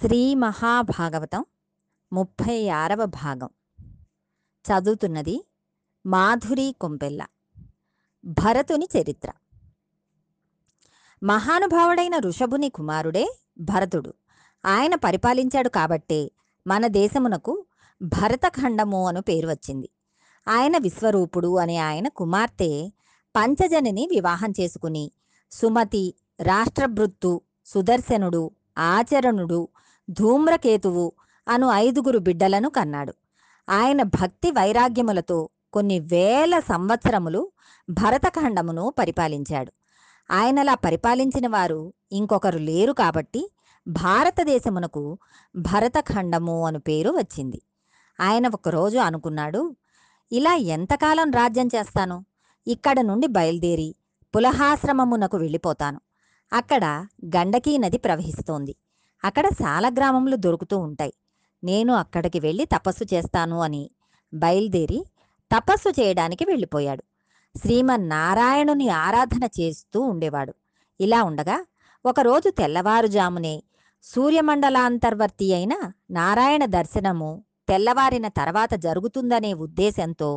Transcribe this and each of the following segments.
శ్రీ మహాభాగవతం ముప్పై ఆరవ భాగం. చదువుతున్నది మాధురి కొంపెల్ల. భరతుని చరిత్ర. మహానుభావుడైన ఋషభుని కుమారుడే భరతుడు. ఆయన పరిపాలించాడు కాబట్టే మన దేశమునకు భరతఖండము అను పేరు వచ్చింది. ఆయన విశ్వరూపుడు అనే ఆయన కుమార్తె పంచజనిని వివాహం చేసుకుని సుమతి రాష్ట్రభృత్తు సుదర్శనుడు ఆచరణుడు ధూమ్రకేతువు అను ఐదుగురు బిడ్డలను కన్నాడు. ఆయన భక్తి వైరాగ్యములతో కొన్ని వేల సంవత్సరములు భరతఖండమును పరిపాలించాడు. ఆయనలా పరిపాలించిన వారు ఇంకొకరు లేరు కాబట్టి భారతదేశమునకు భరతఖండము అను పేరు వచ్చింది. ఆయన ఒకరోజు అనుకున్నాడు ఇలా ఎంతకాలం రాజ్యం చేస్తాను? ఇక్కడ నుండి బయలుదేరి పులహాశ్రమమునకు వెళ్ళిపోతాను. అక్కడ గండకీ నది ప్రవహిస్తోంది. అక్కడ సాలగ్రామములు దొరుకుతూ ఉంటాయి. నేను అక్కడికి వెళ్ళి తపస్సు చేస్తాను అని బయలుదేరి తపస్సు చేయడానికి వెళ్ళిపోయాడు. శ్రీమన్నారాయణుని ఆరాధన చేస్తూ ఉండేవాడు. ఇలా ఉండగా ఒకరోజు తెల్లవారుజామునే సూర్యమండలాంతర్వర్తి అయిన నారాయణ దర్శనము తెల్లవారిన తర్వాత జరుగుతుందనే ఉద్దేశంతో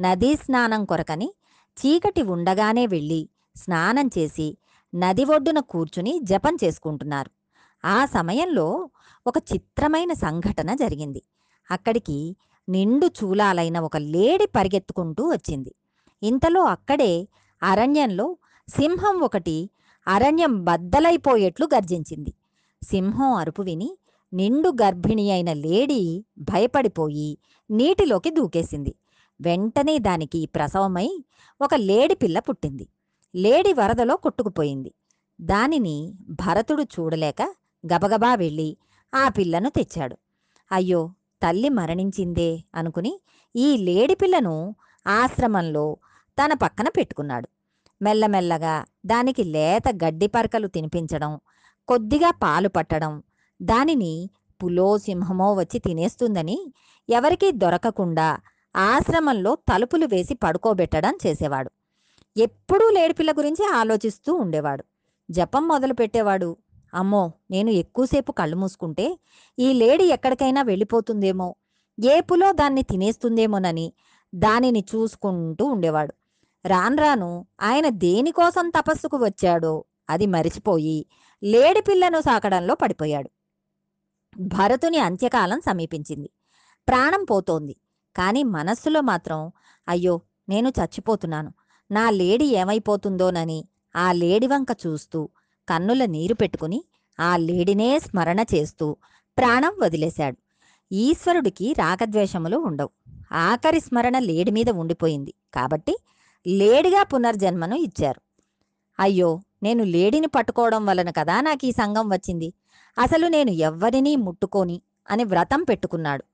నదీ స్నానం కొరకని చీకటి ఉండగానే వెళ్ళి స్నానం చేసి నది ఒడ్డున కూర్చుని జపం చేసుకుంటున్నారు. ఆ సమయంలో ఒక చిత్రమైన సంఘటన జరిగింది. అక్కడికి నిండు చూలాలైన ఒక లేడి పరిగెత్తుకుంటూ వచ్చింది. ఇంతలో అక్కడే అరణ్యంలో సింహం ఒకటి అరణ్యం బద్దలైపోయేట్లు గర్జించింది. సింహం అరుపు విని నిండు గర్భిణి అయిన లేడీ భయపడిపోయి నీటిలోకి దూకేసింది. వెంటనే దానికి ప్రసవమై ఒక లేడి పిల్ల పుట్టింది. లేడి వరదలో కొట్టుకుపోయింది. దానిని భరతుడు చూడలేక గబగబా వెళ్ళి ఆ పిల్లను తెచ్చాడు. అయ్యో తల్లి మరణించిందే అనుకుని ఈ లేడి పిల్లను ఆశ్రమంలో తన పక్కన పెట్టుకున్నాడు. మెల్లమెల్లగా దానికి లేత గడ్డి పరకలు తినిపించడం కొద్దిగా పాలు పట్టడం దానిని పులో సింహమో వచ్చి తినేస్తుందని ఎవరికీ దొరకకుండా ఆశ్రమంలో తలుపులు వేసి పడుకోబెట్టడం చేసేవాడు. ఎప్పుడూ లేడిపిల్ల గురించి ఆలోచిస్తూ ఉండేవాడు. జపం మొదలు పెట్టేవాడు అమ్మో నేను ఎక్కువసేపు కళ్ళు మూసుకుంటే ఈ లేడీ ఎక్కడికైనా వెళ్ళిపోతుందేమో ఏపులో దాన్ని తినేస్తుందేమోనని దానిని చూసుకుంటూ ఉండేవాడు. రాను ఆయన దేనికోసం తపస్సుకు వచ్చాడో అది మరిచిపోయి లేడి పిల్లను సాకడంలో పడిపోయాడు. భరతుని అంత్యకాలం సమీపించింది. ప్రాణం పోతోంది. కానీ మనస్సులో మాత్రం అయ్యో నేను చచ్చిపోతున్నాను. నా లేడి ఏమైపోతుందోనని ఆ లేడి వంక చూస్తూ కన్నుల నీరు పెట్టుకుని ఆ లేడినే స్మరణ చేస్తూ ప్రాణం వదిలేశాడు. ఈశ్వరుడికి రాగద్వేషములు ఉండవు. ఆఖరి స్మరణ లేడి మీద ఉండిపోయింది. కాబట్టి లేడిగా పునర్జన్మను ఇచ్చారు. అయ్యో నేను లేడిని పట్టుకోవడం వలన కదా నాకు ఈ సంఘం వచ్చింది? అసలు నేను ఎవ్వరినీ ముట్టుకోని అని వ్రతం పెట్టుకున్నాడు.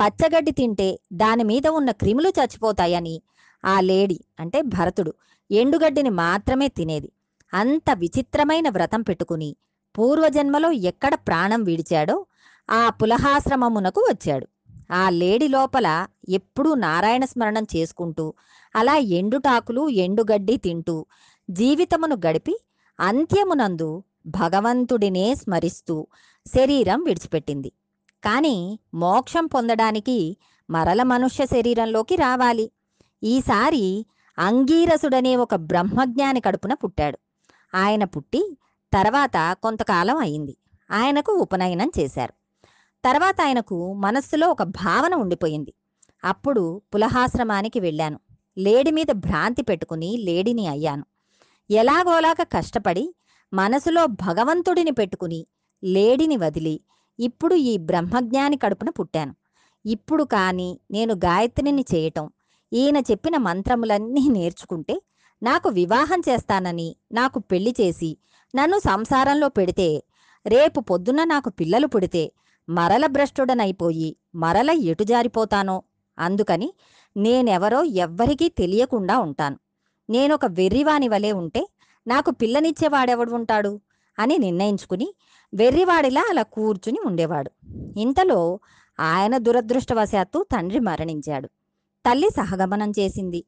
పచ్చగడ్డి తింటే దాని మీద ఉన్న క్రిములు చచ్చిపోతాయని ఆ లేడి అంటే భరతుడు ఎండుగడ్డిని మాత్రమే తినేది. అంత విచిత్రమైన వ్రతం పెట్టుకుని పూర్వజన్మలో ఎక్కడ ప్రాణం విడిచాడో ఆ పులహాశ్రమమునకు వచ్చాడు. ఆ లేడి లోపల ఎప్పుడూ నారాయణ స్మరణం చేసుకుంటూ అలా ఎండుటాకులు ఎండుగడ్డి తింటూ జీవితమును గడిపి అంత్యమునందు భగవంతుడినే స్మరిస్తూ శరీరం విడిచిపెట్టింది. కానీ మోక్షం పొందడానికి మరల మనుష్య శరీరంలోకి రావాలి. ఈసారి అంగీరసుడనే ఒక బ్రహ్మజ్ఞాని కడుపున పుట్టాడు. ఆయన పుట్టి తర్వాత కొంతకాలం అయింది. ఆయనకు ఉపనయనం చేశారు. తర్వాత ఆయనకు మనస్సులో ఒక భావన ఉండిపోయింది. అప్పుడు పులహాశ్రమానికి వెళ్ళాను. లేడి మీద భ్రాంతి పెట్టుకుని లేడిని అయ్యాను. ఎలాగోలాగా కష్టపడి మనసులో భగవంతుడిని పెట్టుకుని లేడిని వదిలి ఇప్పుడు ఈ బ్రహ్మజ్ఞాని కడుపున పుట్టాను. ఇప్పుడు కానీ నేను గాయత్రిని చేయటం ఈయన చెప్పిన మంత్రములన్నీ నేర్చుకుంటే నాకు వివాహం చేస్తానని నాకు పెళ్ళి చేసి నన్ను సంసారంలో పెడితే రేపు పొద్దున్న నాకు పిల్లలు పుడితే మరల భ్రష్టుడనైపోయి మరల ఎటు జారిపోతానో? అందుకని నేనెవరో ఎవ్వరికీ తెలియకుండా ఉంటాను. నేనొక వెర్రివాని వలె ఉంటే నాకు పిల్లనిచ్చేవాడెవడు ఉంటాడు? అని నిర్ణయించుకుని వెర్రివాడిలా అలా కూర్చుని ఉండేవాడు. ఇంతలో ఆయన దురదృష్టవశాత్తు తండ్రి మరణించాడు. తల్లి సహగమనం చేసింది.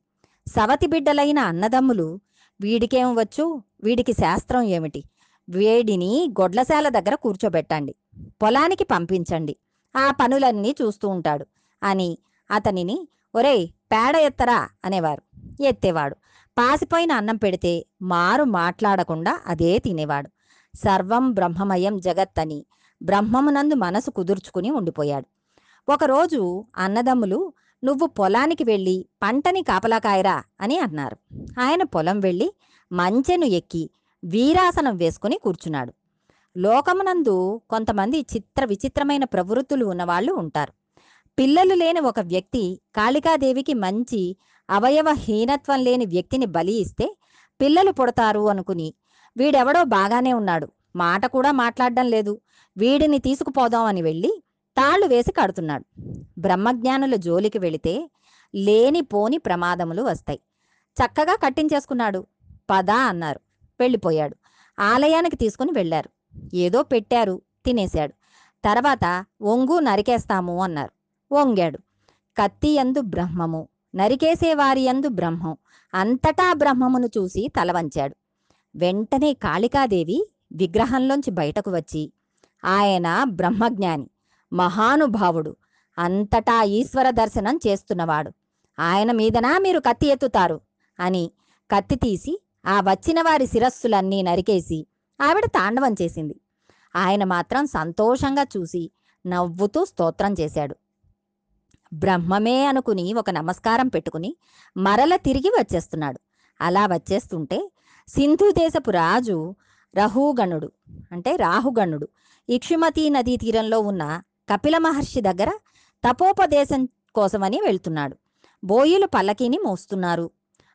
సవతి బిడ్డలైన అన్నదమ్ములు వీడికేం వచ్చు? వీడికి శాస్త్రం ఏమిటి? వేడిని గొడ్లశాల దగ్గర కూర్చోబెట్టండి. పొలానికి పంపించండి. ఆ పనులన్నీ చూస్తూ ఉంటాడు అని అతనిని ఒరేయ్ పేడ ఎత్తరా అనేవారు. ఎత్తేవాడు. పాసిపోయిన అన్నం పెడితే మారు మాట్లాడకుండా అదే తినేవాడు. సర్వం బ్రహ్మమయం జగత్ అని బ్రహ్మమునందు మనసు కుదుర్చుకుని ఉండిపోయాడు. ఒకరోజు అన్నదమ్ములు నువ్వు పొలానికి వెళ్ళి పంటని కాపలాకాయరా అని అన్నారు. ఆయన పొలం వెళ్ళి మంచెను ఎక్కి వీరాసనం వేసుకుని కూర్చున్నాడు. లోకమునందు కొంతమంది చిత్ర విచిత్రమైన ప్రవృత్తులు ఉన్నవాళ్ళు ఉంటారు. పిల్లలు లేని ఒక వ్యక్తి కాళికాదేవికి మంచి అవయవ హీనత్వం లేని వ్యక్తిని బలి ఇస్తే పిల్లలు పుడతారు అనుకుని వీడెవడో బాగానే ఉన్నాడు. మాట కూడా మాట్లాడడం లేదు. వీడిని తీసుకుపోదాం అని వెళ్ళి తాళ్ళు వేసి కడుతున్నాడు. బ్రహ్మజ్ఞానుల జోలికి వెళితే లేని పోని ప్రమాదములు వస్తాయి. చక్కగా కట్టించేసుకున్నాడు. పద అన్నారు. వెళ్ళిపోయాడు. ఆలయానికి తీసుకుని వెళ్ళారు. ఏదో పెట్టారు. తినేశాడు. తర్వాత ఒంగు నరికేస్తాము అన్నారు. వంగాడు కత్తి యందు బ్రహ్మము నరికేసేవారి యందు బ్రహ్మం. అంతటా బ్రహ్మమును చూసి తల వంచాడు. వెంటనే కాళికాదేవి విగ్రహంలోంచి బయటకు వచ్చి ఆయన బ్రహ్మజ్ఞాని. మహానుభావుడు. అంతటా ఈశ్వర దర్శనం చేస్తున్నవాడు. ఆయన మీదనా మీరు కత్తి ఎత్తుతారు? అని కత్తి తీసి ఆ వచ్చిన వారి శిరస్సులన్నీ నరికేసి ఆవిడ తాండవం చేసింది. ఆయన మాత్రం సంతోషంగా చూసి నవ్వుతూ స్తోత్రం చేశాడు. బ్రహ్మమే అనుకుని ఒక నమస్కారం పెట్టుకుని మరల తిరిగి వచ్చేస్తున్నాడు. అలా వచ్చేస్తుంటే సింధు దేశపు రాజు రహుగణుడు అంటే రాహుగణుడు ఇక్షుమతి నదీ తీరంలో ఉన్న కపిల మహర్షి దగ్గర తపోపదేశం కోసమని వెళ్తున్నాడు. బోయిలు పల్లకీని మోస్తున్నారు.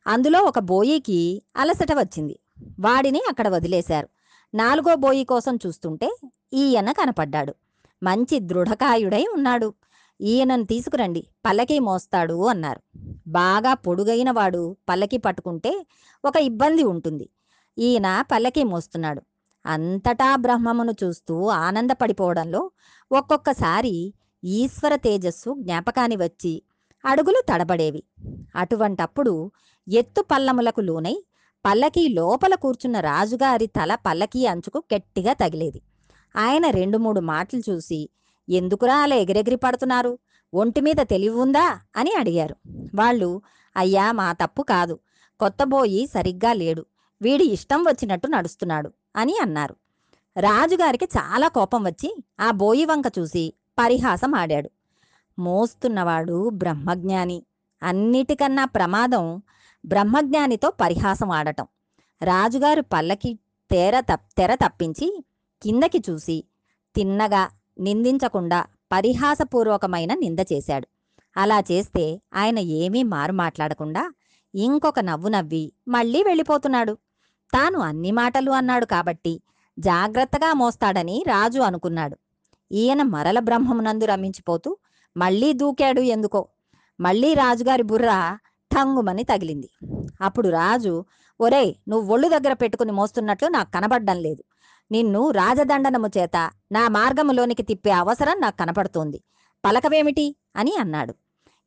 అందులో ఒక బోయికి అలసట వచ్చింది. వాడిని అక్కడ వదిలేశారు. నాలుగో బోయి కోసం చూస్తుంటే ఈయన కనపడ్డాడు. మంచి దృఢకాయుడై ఉన్నాడు. ఈయనను తీసుకురండి పల్లకి మోస్తాడు అన్నారు. బాగా పొడుగైన వాడు పల్లకి పట్టుకుంటే ఒక ఇబ్బంది ఉంటుంది. ఈయన పల్లకి మోస్తున్నాడు. అంతటా బ్రహ్మమును చూస్తూ ఆనందపడిపోవడంలో ఒక్కొక్కసారి ఈశ్వర తేజస్సు జ్ఞాపకాన్ని వచ్చి అడుగులు తడబడేవి. అటువంటప్పుడు ఎత్తు పల్లములకు లోనై పల్లకీ లోపల కూర్చున్న రాజుగారి తల పల్లకీ అంచుకు గట్టిగా తగిలేది. ఆయన రెండు మూడు మాటలు చూసి ఎందుకురా అలా ఎగిరెగిరి పడుతున్నారు? ఒంటి మీద తెలివి ఉందా? అని అడిగారు. వాళ్ళు అయ్యా మా తప్పు కాదు. కొత్తబోయి సరిగ్గా లేడు. వీడి ఇష్టం వచ్చినట్టు నడుస్తున్నాడు. అని అన్నారు. రాజుగారికి చాలా కోపం వచ్చి ఆ బోయి వంక చూసి పరిహాసం ఆడాడు. మోస్తున్నవాడు బ్రహ్మజ్ఞాని. అన్నిటికన్నా ప్రమాదం బ్రహ్మజ్ఞానితో పరిహాసం ఆడటం. రాజుగారు పల్లకి తెర తప్ తెర తప్పించి కిందకి చూసి తిన్నగా నిందించకుండా పరిహాసపూర్వకమైన నింద చేశాడు. అలా చేస్తే ఆయన ఏమీ మారు మాట్లాడకుండా ఇంకొక నవ్వు నవ్వి మళ్ళీ వెళ్ళిపోతున్నాడు. తాను అన్ని మాటలు అన్నాడు కాబట్టి జాగ్రత్తగా మోస్తాడని రాజు అనుకున్నాడు. ఈయన మరల బ్రహ్మమునందు రమించిపోతూ మళ్ళీ దూకాడు ఎందుకో? మళ్ళీ రాజుగారి బుర్ర ఠంగుమని తగిలింది. అప్పుడు రాజు ఒరేయ్ నువ్వు ఒళ్ళు దగ్గర పెట్టుకుని మోస్తున్నట్లు నాకు కనబడ్డం లేదు. నిన్ను రాజదండనము చేత నా మార్గములోనికి తిప్పే అవసరం నాకు కనపడుతోంది. పలకవేమిటి? అని అన్నాడు.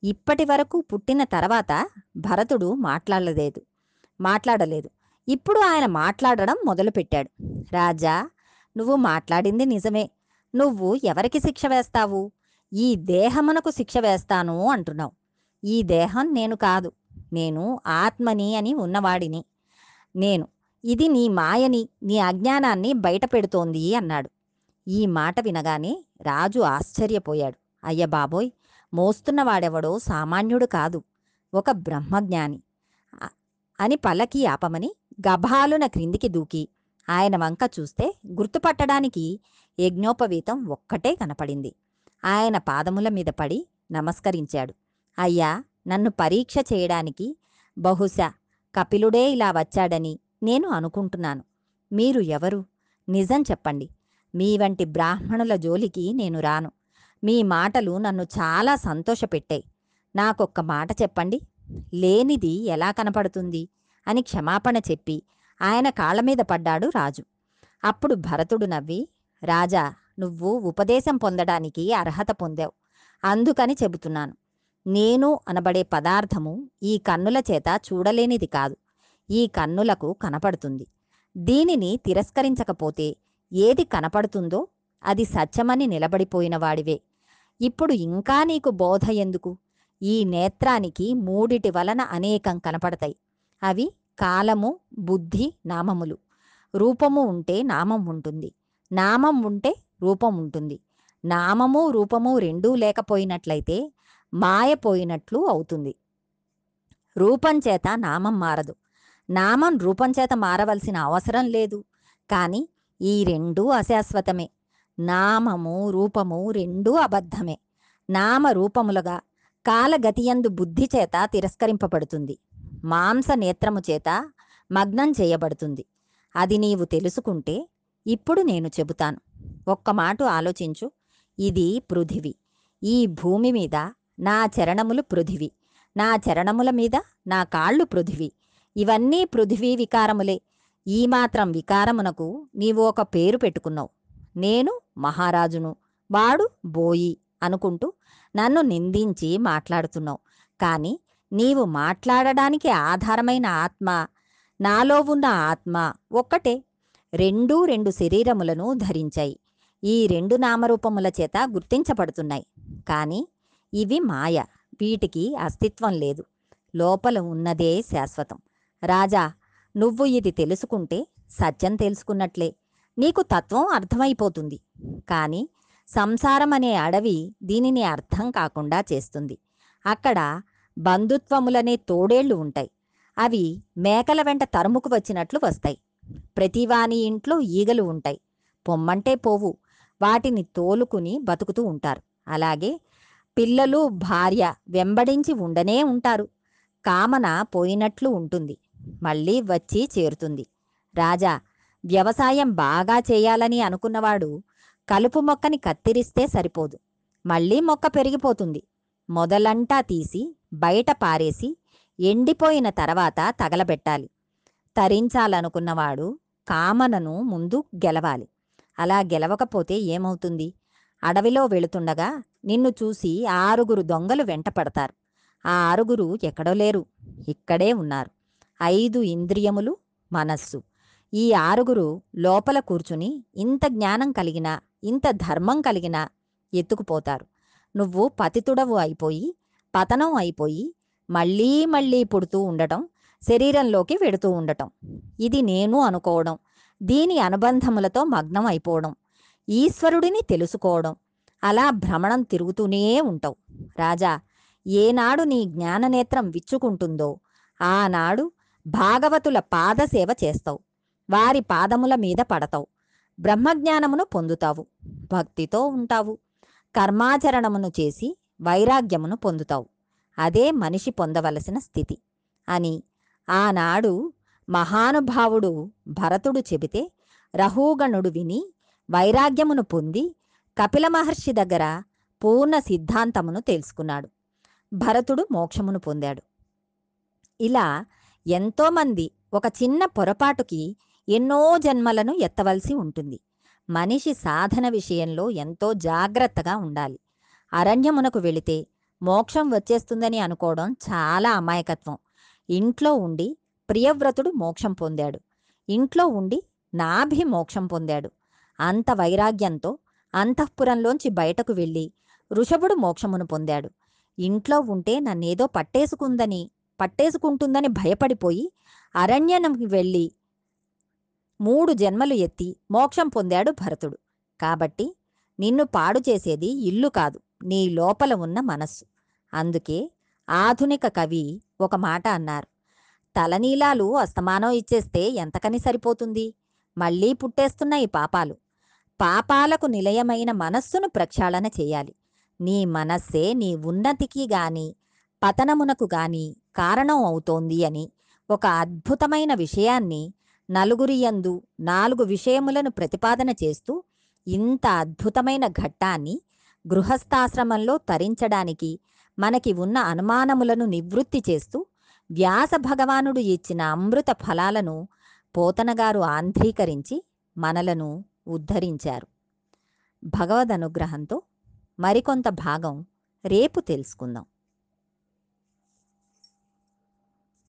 ఇప్పటి వరకు పుట్టిన తర్వాత భరతుడు మాట్లాడలేదు. మాట్లాడలేదు. ఇప్పుడు ఆయన మాట్లాడడం మొదలుపెట్టాడు. రాజా నువ్వు మాట్లాడింది నిజమే. నువ్వు ఎవరికి శిక్ష వేస్తావు? ఈ దేహమునకు శిక్ష వేస్తాను అంటున్నావు. ఈ దేహం నేను కాదు. నేను ఆత్మని అని ఉన్నవాడిని. నేను ఇది నీ మాయని నీ అజ్ఞానాన్ని బయటపెడుతోంది అన్నాడు. ఈ మాట వినగానే రాజు ఆశ్చర్యపోయాడు. అయ్య బాబోయ్ మోస్తున్నవాడెవడో సామాన్యుడు కాదు. ఒక బ్రహ్మజ్ఞాని. అని పలకి ఆపమని గభాలున క్రిందికి దూకి ఆయన వంక చూస్తే గుర్తుపట్టడానికి యజ్ఞోపవీతం ఒక్కటే కనపడింది. ఆయన పాదముల మీద పడి నమస్కరించాడు. అయ్యా నన్ను పరీక్ష చేయడానికి బహుశా కపిలుడే ఇలా వచ్చాడని నేను అనుకుంటున్నాను. మీరు ఎవరు? నిజం చెప్పండి. మీ వంటి బ్రాహ్మణుల జోలికి నేను రాను. మీ మాటలు నన్ను చాలా సంతోషపెట్టాయి. నాకొక్క మాట చెప్పండి. లేనిది ఎలా కనపడుతుంది? అని క్షమాపణ చెప్పి ఆయన కాళ్ళ మీద పడ్డాడు రాజు. అప్పుడు భరతుడు నవ్వి రాజా నువ్వు ఉపదేశం పొందడానికి అర్హత పొందావు. అందుకని చెబుతున్నాను. నేను అనబడే పదార్థము ఈ కన్నుల చేత చూడలేనిది కాదు. ఈ కన్నులకు కనపడుతుంది. దీనిని తిరస్కరించకపోతే ఏది కనపడుతుందో అది సత్యమని నిలబడిపోయిన వాడివే. ఇప్పుడు ఇంకా నీకు బోధ ఎందుకు? ఈ నేత్రానికి మూడిటి వలన అనేకం కనపడతాయి. అవి కాలము బుద్ధి నామములు. రూపము ఉంటే నామం ఉంటుంది. నామం ఉంటే రూపం ఉంటుంది. నామము రూపము రెండూ లేకపోయినట్లయితే మాయపోయినట్లు అవుతుంది. రూపం చేత నామం మారదు. నామం రూపం చేత మారవలసిన అవసరం లేదు. కానీ ఈ రెండూ అశాశ్వతమే. నామము రూపము రెండూ అబద్ధమే. నామ రూపములుగా కాలగతియందు బుద్ధి చేత తిరస్కరింపబడుతుంది. మాంస నేత్రము చేత మగ్నం చేయబడుతుంది. అది నీవు తెలుసుకుంటే ఇప్పుడు నేను చెబుతాను. ఒక్క మాట ఆలోచించు. ఇది పృథివి. ఈ భూమి మీద నా చరణములు పృథివి. నా చరణముల మీద నా కాళ్ళు పృథివి. ఇవన్నీ పృథివీ వికారములే. ఈ మాత్రం వికారమునకు నీవు ఒక పేరు పెట్టుకున్నావు. నేను మహారాజును. వాడు బోయి అనుకుంటూ నన్ను నిందించి మాట్లాడుతున్నావు. కానీ నీవు మాట్లాడడానికి ఆధారమైన ఆత్మ నాలో ఉన్న ఆత్మ ఒక్కటే. రెండూ రెండు శరీరములను ధరించాయి. ఈ రెండు నామరూపముల చేత గుర్తించబడుతున్నాయి. కానీ ఇవి మాయ వీటికి అస్తిత్వం లేదు. లోపల ఉన్నదే శాశ్వతం. రాజా నువ్వు ఇది తెలుసుకుంటే సత్యం తెలుసుకున్నట్లే. నీకు తత్వం అర్థమైపోతుంది. కానీ సంసారం అనే అడవి దీనిని అర్థం కాకుండా చేస్తుంది. అక్కడ బంధుత్వములనే తోడేళ్ళు ఉంటాయి. అవి మేకల వెంట తరుముకు వచ్చినట్లు వస్తాయి. ప్రతివాని ఇంట్లో ఈగలు ఉంటాయి. పొమ్మంటే పోవు. వాటిని తోలుకుని బతుకుతూ ఉంటారు. అలాగే పిల్లలు భార్య వెంబడించి ఉండనే ఉంటారు. కామన పోయినట్లు ఉంటుంది. మళ్ళీ వచ్చి చేరుతుంది. రాజా వ్యవసాయం బాగా చేయాలని అనుకున్నవాడు కలుపు మొక్కని కత్తిరిస్తే సరిపోదు. మళ్ళీ మొక్క పెరిగిపోతుంది. మొదలంటా తీసి బయట పారేసి ఎండిపోయిన తర్వాత తగలబెట్టాలి. తరించాలనుకున్నవాడు కామనను ముందు గెలవాలి. అలా గెలవకపోతే ఏమవుతుంది? అడవిలో వెళుతుండగా నిన్ను చూసి ఆరుగురు దొంగలు వెంటపడతారు ఆ ఆరుగురు ఎక్కడో లేరు. ఇక్కడే ఉన్నారు. ఐదు ఇంద్రియములు మనస్సు. ఈ ఆరుగురు లోపల కూర్చుని ఇంత జ్ఞానం కలిగినా ఇంత ధర్మం కలిగినా ఎత్తుకుపోతారు. నువ్వు పతితుడవు అయిపోయి పతనం అయిపోయి మళ్ళీ మళ్ళీ పుడుతూ ఉండటం శరీరంలోకి వెడుతూ ఉండటం. ఇది నేను అనుకోవడం దీని అనుబంధములతో మగ్నం అయిపోవడం ఈశ్వరుడిని తెలుసుకోవడం. అలా భ్రమణం తిరుగుతూనే ఉంటావు. రాజా ఏనాడు నీ జ్ఞాననేత్రం విచ్చుకుంటుందో ఆనాడు భాగవతుల పాదసేవ చేస్తావు. వారి పాదముల మీద పడతావు. బ్రహ్మజ్ఞానమును పొందుతావు. భక్తితో ఉంటావు. కర్మాచరణమును చేసి వైరాగ్యమును పొందుతావు. అదే మనిషి పొందవలసిన స్థితి. అని ఆనాడు మహానుభావుడు భరతుడు చెబితే రహూగణుడు విని వైరాగ్యమును పొంది కపిల మహర్షి దగ్గర పూర్ణ సిద్ధాంతమును తెలుసుకున్నాడు. భరతుడు మోక్షమును పొందాడు. ఇలా ఎంతోమంది ఒక చిన్న పొరపాటుకి ఎన్నో జన్మలను ఎత్తవలసి ఉంటుంది. మనిషి సాధన విషయంలో ఎంతో జాగ్రత్తగా ఉండాలి. అరణ్యమునకు వెళితే మోక్షం వచ్చేస్తుందని అనుకోవడం చాలా అమాయకత్వం. ఇంట్లో ఉండి ప్రియవ్రతుడు మోక్షం పొందాడు. ఇంట్లో ఉండి నాభి మోక్షం పొందాడు. అంత వైరాగ్యంతో అంతఃపురంలోంచి బయటకు వెళ్ళి ఋషభుడు మోక్షమును పొందాడు. ఇంట్లో ఉంటే నన్నేదో పట్టేసుకుందని పట్టేసుకుంటుందని భయపడిపోయి అరణ్యనంకి వెళ్ళి మూడు జన్మలు ఎత్తి మోక్షం పొందాడు భరతుడు. కాబట్టి నిన్ను పాడు చేసేది ఇల్లు కాదు. నీ లోపల ఉన్న మనస్సు. అందుకే ఆధునిక కవి ఒక మాట అన్నారు. తలనీలాలు అస్తమానం ఇచ్చేస్తే ఎంతకని సరిపోతుంది? మళ్ళీ పుట్టేస్తున్నాయి పాపాలు. పాపాలకు నిలయమైన మనస్సును ప్రక్షాళన చేయాలి. నీ మనస్సే నీ ఉన్నతికి గాని పతనమునకు గాని కారణం అవుతోంది అని ఒక అద్భుతమైన విషయాన్ని నలుగురి యందు నాలుగు విషయములను ప్రతిపాదన చేస్తూ ఇంత అద్భుతమైన ఘట్టాన్ని గృహస్థాశ్రమంలో తరించడానికి మనకి ఉన్న అనుమానములను నివృత్తి చేస్తూ వ్యాస భగవానుడు ఇచ్చిన అమృత ఫలాలను పోతనగారు ఆంధ్రీకరించి మనలను ఉద్ధరించారు. భగవద్ అనుగ్రహంతో మరికొంత భాగం రేపు తెలుసుకుందాం.